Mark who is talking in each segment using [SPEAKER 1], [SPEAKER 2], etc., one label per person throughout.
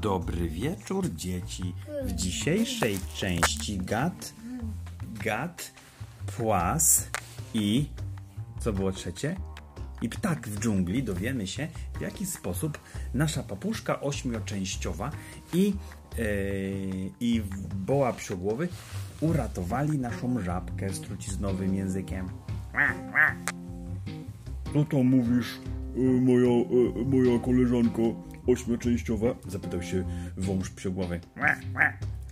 [SPEAKER 1] Dobry wieczór, dzieci. W dzisiejszej części gad, gad, płas i co było trzecie? I ptak w dżungli dowiemy się, w jaki sposób nasza papuszka ośmioczęściowa i, yy, i boła psiogłowy uratowali naszą żabkę z truciznowym językiem.
[SPEAKER 2] Co tam mówisz, e, moja, e, moja koleżanko ośmioczęściowa?
[SPEAKER 1] Zapytał się wąż psiogłowy.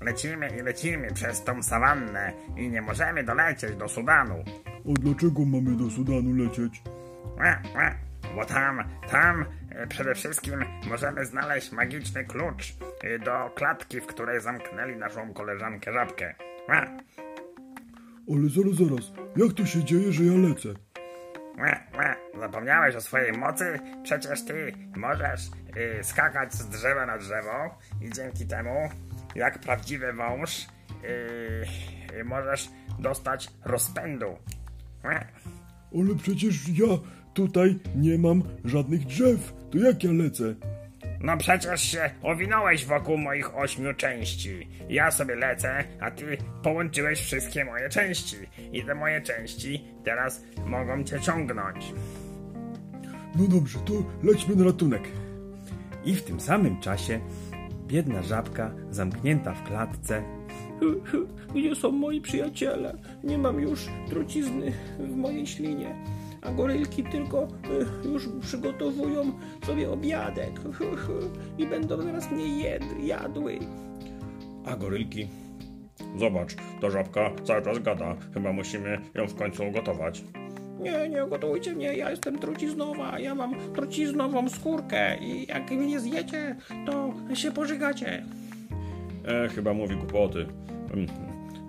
[SPEAKER 3] Lecimy i lecimy przez tą sawannę i nie możemy dolecieć do Sudanu.
[SPEAKER 2] A dlaczego mamy do Sudanu lecieć?
[SPEAKER 3] Bo tam, tam e, przede wszystkim możemy znaleźć magiczny klucz e, do klatki, w której zamknęli naszą koleżankę żabkę.
[SPEAKER 2] Ale zaraz, zaraz, jak to się dzieje, że ja lecę?
[SPEAKER 3] Łe, łe. Zapomniałeś o swojej mocy? Przecież ty możesz y, skakać z drzewa na drzewo i dzięki temu, jak prawdziwy wąż, y, y, możesz dostać rozpędu.
[SPEAKER 2] Ale przecież ja tutaj nie mam żadnych drzew, to jak ja lecę?
[SPEAKER 3] No przecież się owinąłeś wokół moich ośmiu części. Ja sobie lecę, a ty połączyłeś wszystkie moje części. I te moje części teraz mogą cię ciągnąć.
[SPEAKER 2] No dobrze, to lećmy na ratunek.
[SPEAKER 1] I w tym samym czasie biedna żabka, zamknięta w klatce,
[SPEAKER 4] Gdzie są moi przyjaciele? Nie mam już trucizny w mojej ślinie. A gorylki tylko y, już przygotowują sobie obiadek i będą zaraz mnie jed, jadły.
[SPEAKER 5] A gorylki? Zobacz, ta żabka cały czas gada. Chyba musimy ją w końcu ugotować.
[SPEAKER 4] Nie, nie gotujcie mnie, ja jestem truciznowa, ja mam truciznową skórkę i jak mnie nie zjecie, to się pożygacie.
[SPEAKER 5] E, chyba mówi głupoty. Mm,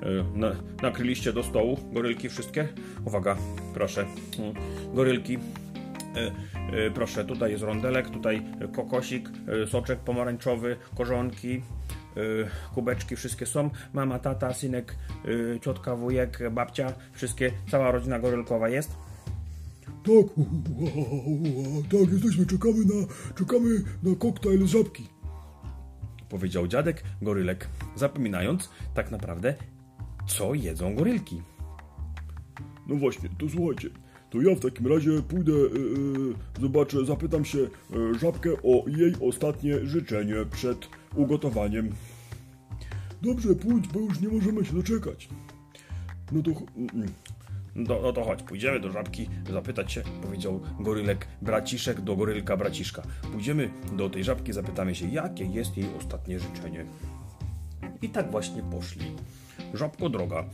[SPEAKER 5] e, Na, nakryliście do stołu gorylki wszystkie? Uwaga, proszę. Mm, Gorylki. E, e, proszę, tutaj jest rondelek, tutaj kokosik, e, soczek pomarańczowy, korzonki, kubeczki, wszystkie są. Mama, tata, synek, ciotka, wujek, babcia, wszystkie, cała rodzina gorylkowa jest.
[SPEAKER 2] Tak, tak, jesteśmy, czekamy na, czekamy na koktajl z żabki.
[SPEAKER 1] powiedział dziadek gorylek, zapominając tak naprawdę, co jedzą gorylki.
[SPEAKER 2] No właśnie, to słuchajcie, to ja w takim razie pójdę, e, zobaczę, zapytam się e, żabkę o jej ostatnie życzenie przed ugotowaniem. Dobrze, pójdź, bo już nie możemy się doczekać. No to...
[SPEAKER 5] No, no to chodź, pójdziemy do żabki zapytać się.
[SPEAKER 1] Powiedział gorylek braciszek do gorylka braciszka. Pójdziemy do tej żabki, zapytamy się, jakie jest jej ostatnie życzenie. I tak właśnie poszli.
[SPEAKER 5] Żabko droga, y,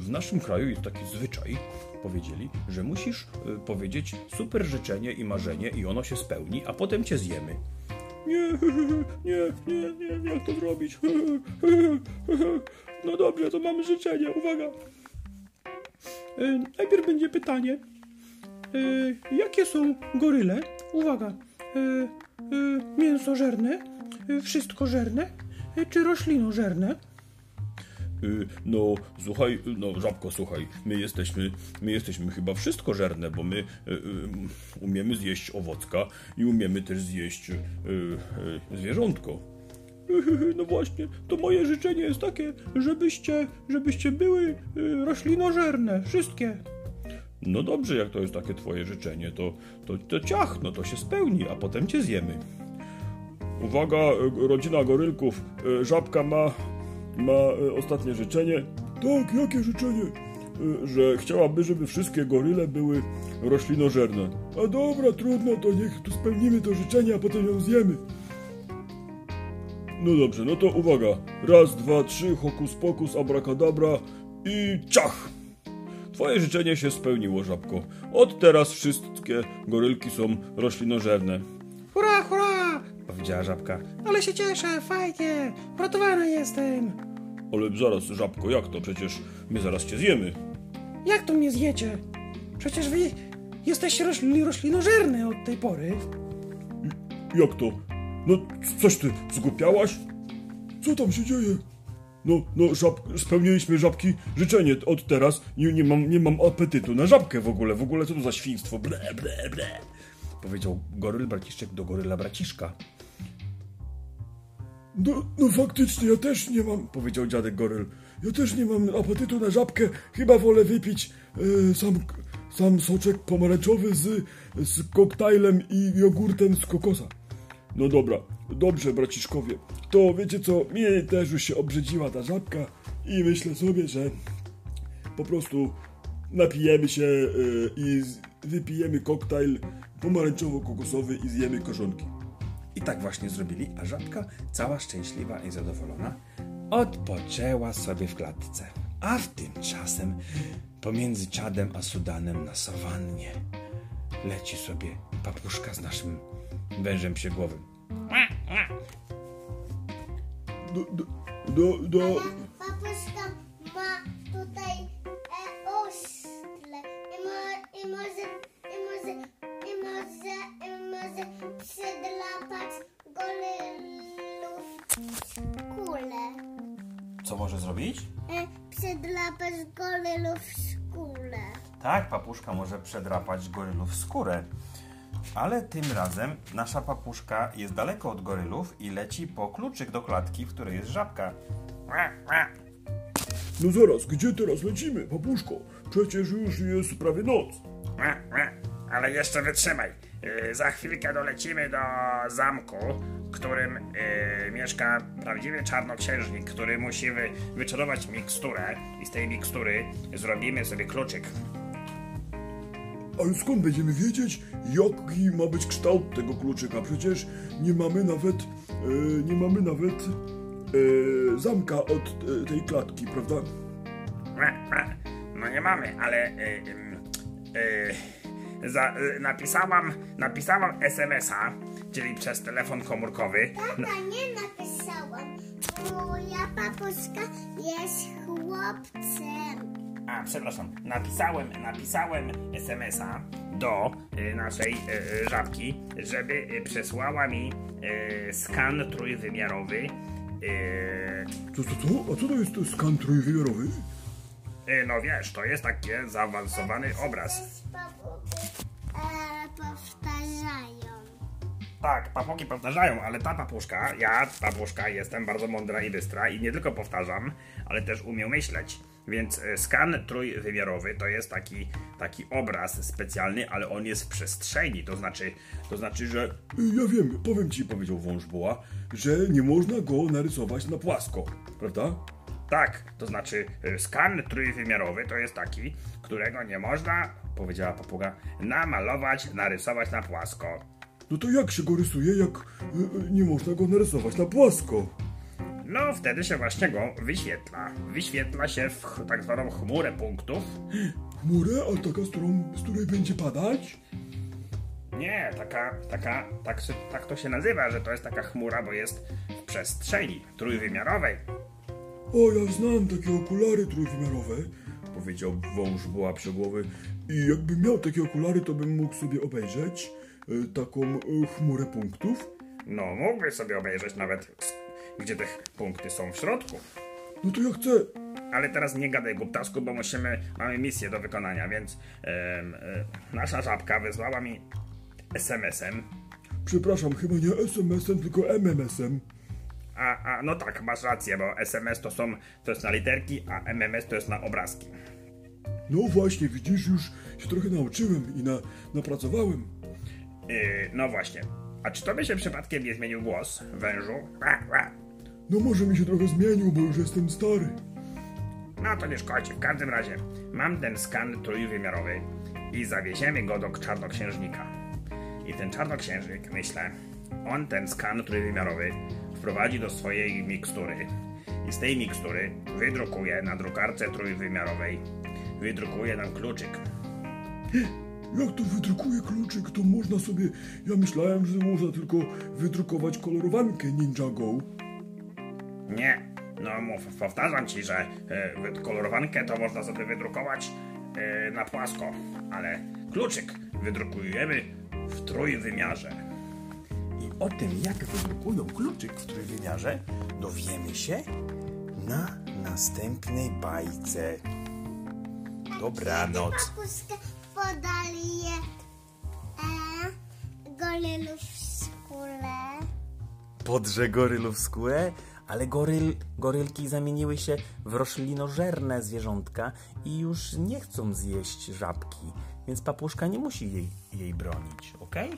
[SPEAKER 5] w naszym kraju jest taki zwyczaj, powiedzieli, że musisz y, powiedzieć super życzenie i marzenie i ono się spełni, a potem cię zjemy.
[SPEAKER 2] Nie, nie, nie, nie, jak to zrobić? No dobrze, to mamy życzenie, uwaga.
[SPEAKER 4] E, najpierw będzie pytanie, e, jakie są goryle? Uwaga, e, mięsożerne, wszystkożerne, czy roślinożerne?
[SPEAKER 5] Y, No, słuchaj, no żabko, słuchaj, my jesteśmy, my jesteśmy chyba wszystko żerne, bo my y, y, umiemy zjeść owocka i umiemy też zjeść y, y, zwierzątko.
[SPEAKER 4] No właśnie, to moje życzenie jest takie, żebyście, żebyście były e, roślinożerne, wszystkie.
[SPEAKER 5] No dobrze, jak to jest takie twoje życzenie, to, to, to ciach, no to się spełni, a potem cię zjemy.
[SPEAKER 2] Uwaga, e, rodzina gorylków, e, żabka ma, ma ostatnie życzenie. Tak, jakie życzenie? Że chciałaby, żeby wszystkie goryle były roślinożerne. A dobra, trudno, to niech tu spełnimy to życzenie, a potem ją zjemy. No dobrze, no to uwaga. Raz, dwa, trzy, hokus pokus, abracadabra i ciach!
[SPEAKER 5] Twoje życzenie się spełniło, żabko. Od teraz wszystkie gorylki są roślinożerne.
[SPEAKER 4] Hurra, hurra!
[SPEAKER 1] Powiedziała żabka.
[SPEAKER 4] Ale się cieszę, fajnie, uratowana jestem.
[SPEAKER 5] Ale zaraz, żabko, jak to? Przecież my zaraz cię zjemy.
[SPEAKER 4] Jak to mnie zjecie? Przecież wy jesteście rośli, roślinożerne od tej pory.
[SPEAKER 2] Jak to? No, coś ty zgłupiałaś? Co tam się dzieje? No, no, żab, spełniliśmy żabki życzenie od teraz. Nie, nie, mam, nie mam apetytu na żabkę w ogóle. W ogóle co to za świństwo? Ble, ble, ble.
[SPEAKER 1] Powiedział goryl braciszek do goryla braciszka.
[SPEAKER 2] No, no faktycznie, ja też nie mam, powiedział dziadek goryl. Ja też nie mam apetytu na żabkę. Chyba wolę wypić e, sam, sam soczek pomarańczowy z, z koktajlem i jogurtem z kokosa. No dobra, dobrze, braciszkowie. To wiecie co, mnie też już się obrzydziła ta żabka i myślę sobie, że po prostu napijemy się e, i wypijemy koktajl pomarańczowo-kokosowy i zjemy korzonki.
[SPEAKER 1] I tak właśnie zrobili, a żabka, cała szczęśliwa i zadowolona, odpoczęła sobie w klatce. A w tym czasem pomiędzy Czadem a Sudanem na sawannie leci sobie papuszka z naszym wężem psiegłowym.
[SPEAKER 2] Do, do, do, do,
[SPEAKER 6] Papuszka ma tutaj e, ośle i, mo, i może i może i może i może przedlapać gorylów skórę.
[SPEAKER 1] Co może zrobić?
[SPEAKER 6] E, przedlapać gorylów skórę.
[SPEAKER 1] Tak, papuszka może przedrapać gorylów skórę. Ale tym razem nasza papuszka jest daleko od gorylów i leci po kluczyk do klatki, w której jest żabka.
[SPEAKER 2] No zaraz, gdzie teraz lecimy, papuszko? Przecież już jest prawie noc.
[SPEAKER 3] Ale jeszcze wytrzymaj. Yy, za chwilkę dolecimy do zamku, w którym yy, mieszka prawdziwy czarnoksiężnik, który musi wy, wyczarować miksturę i z tej mikstury zrobimy sobie kluczyk.
[SPEAKER 2] Ale skąd będziemy wiedzieć, jaki ma być kształt tego kluczyka? Przecież nie mamy nawet, e, nie mamy nawet e, zamka od e, tej klatki, prawda?
[SPEAKER 3] No nie mamy, ale yy, za, yy, napisałam, napisałam SMS-a, czyli przez telefon komórkowy.
[SPEAKER 6] Tata, nie napisałam. Moja papuszka jest chłopcem.
[SPEAKER 3] A, przepraszam, napisałem, napisałem SMS-a do y, naszej y, żabki, żeby y, przesłała mi skan trójwymiarowy.
[SPEAKER 2] Co, co, co? A co to jest skan trójwymiarowy?
[SPEAKER 3] no wiesz, to jest taki zaawansowany obraz.
[SPEAKER 6] E, powtarzają.
[SPEAKER 3] Tak, papugi powtarzają, ale ta papuszka, ja, papuszka, jestem bardzo mądra i bystra i nie tylko powtarzam, ale też umiem myśleć. Więc e, skan trójwymiarowy to jest taki, taki obraz specjalny, ale on jest w przestrzeni, to znaczy, to znaczy, że
[SPEAKER 2] Ja wiem, powiem ci, powiedział wążboła, że nie można go narysować na płasko, prawda?
[SPEAKER 3] tak, to znaczy e, skan trójwymiarowy to jest taki, którego nie można, powiedziała papuga, namalować, narysować na płasko.
[SPEAKER 2] No to jak się go rysuje, jak e, nie można go narysować na płasko?
[SPEAKER 3] No, wtedy się właśnie go wyświetla. Wyświetla się w tak zwaną chmurę punktów,
[SPEAKER 2] Chmurę, a taka, z, którą, z której będzie padać?
[SPEAKER 3] Nie, taka, taka, tak, tak to się nazywa, że to jest taka chmura, bo jest w przestrzeni trójwymiarowej.
[SPEAKER 2] O, ja znam takie okulary trójwymiarowe, powiedział wąż buła przegłowy. I jakbym miał takie okulary, to bym mógł sobie obejrzeć e, taką e, chmurę punktów.
[SPEAKER 3] No, mógłbyś sobie obejrzeć nawet, gdzie te punkty są w środku.
[SPEAKER 2] No to ja chcę.
[SPEAKER 3] Ale teraz nie gadaj głuptasku, bo musimy, mamy misję do wykonania, więc em, e, nasza żabka wysłała mi SMS-em.
[SPEAKER 2] Przepraszam, chyba nie SMS-em, tylko MMS-em.
[SPEAKER 3] A, a, no tak, masz rację, bo SMS to są, to jest na literki, a MMS to jest na obrazki.
[SPEAKER 2] No właśnie, widzisz, już się trochę nauczyłem i na, napracowałem.
[SPEAKER 3] Yy, no właśnie. A czy tobie się przypadkiem nie zmienił głos, wężu? Ła, ła.
[SPEAKER 2] No może mi się trochę zmienił, bo już jestem stary.
[SPEAKER 3] No to nie szkodzi. W każdym razie mam ten skan trójwymiarowy i zawieziemy go do czarnoksiężnika. I ten czarnoksiężnik, myślę, on ten skan trójwymiarowy wprowadzi do swojej mikstury i z tej mikstury wydrukuje na drukarce trójwymiarowej wydrukuje nam kluczyk.
[SPEAKER 2] Jak to wydrukuje kluczyk, to można sobie... Ja myślałem, że można tylko wydrukować kolorowankę Ninjago.
[SPEAKER 3] Nie, no mów, powtarzam ci, że e, wy- kolorowankę to można sobie wydrukować e, na płasko, ale kluczyk wydrukujemy w trójwymiarze.
[SPEAKER 1] I o tym, jak wydrukują kluczyk w trójwymiarze, dowiemy się na następnej bajce. Dobranoc.
[SPEAKER 6] Papuszka podaje e, gorylów w skórę.
[SPEAKER 1] podrze gorylów skórę, ale goryl, gorylki zamieniły się w roślinożerne zwierzątka i już nie chcą zjeść żabki, więc papuszka nie musi jej, jej bronić, okej?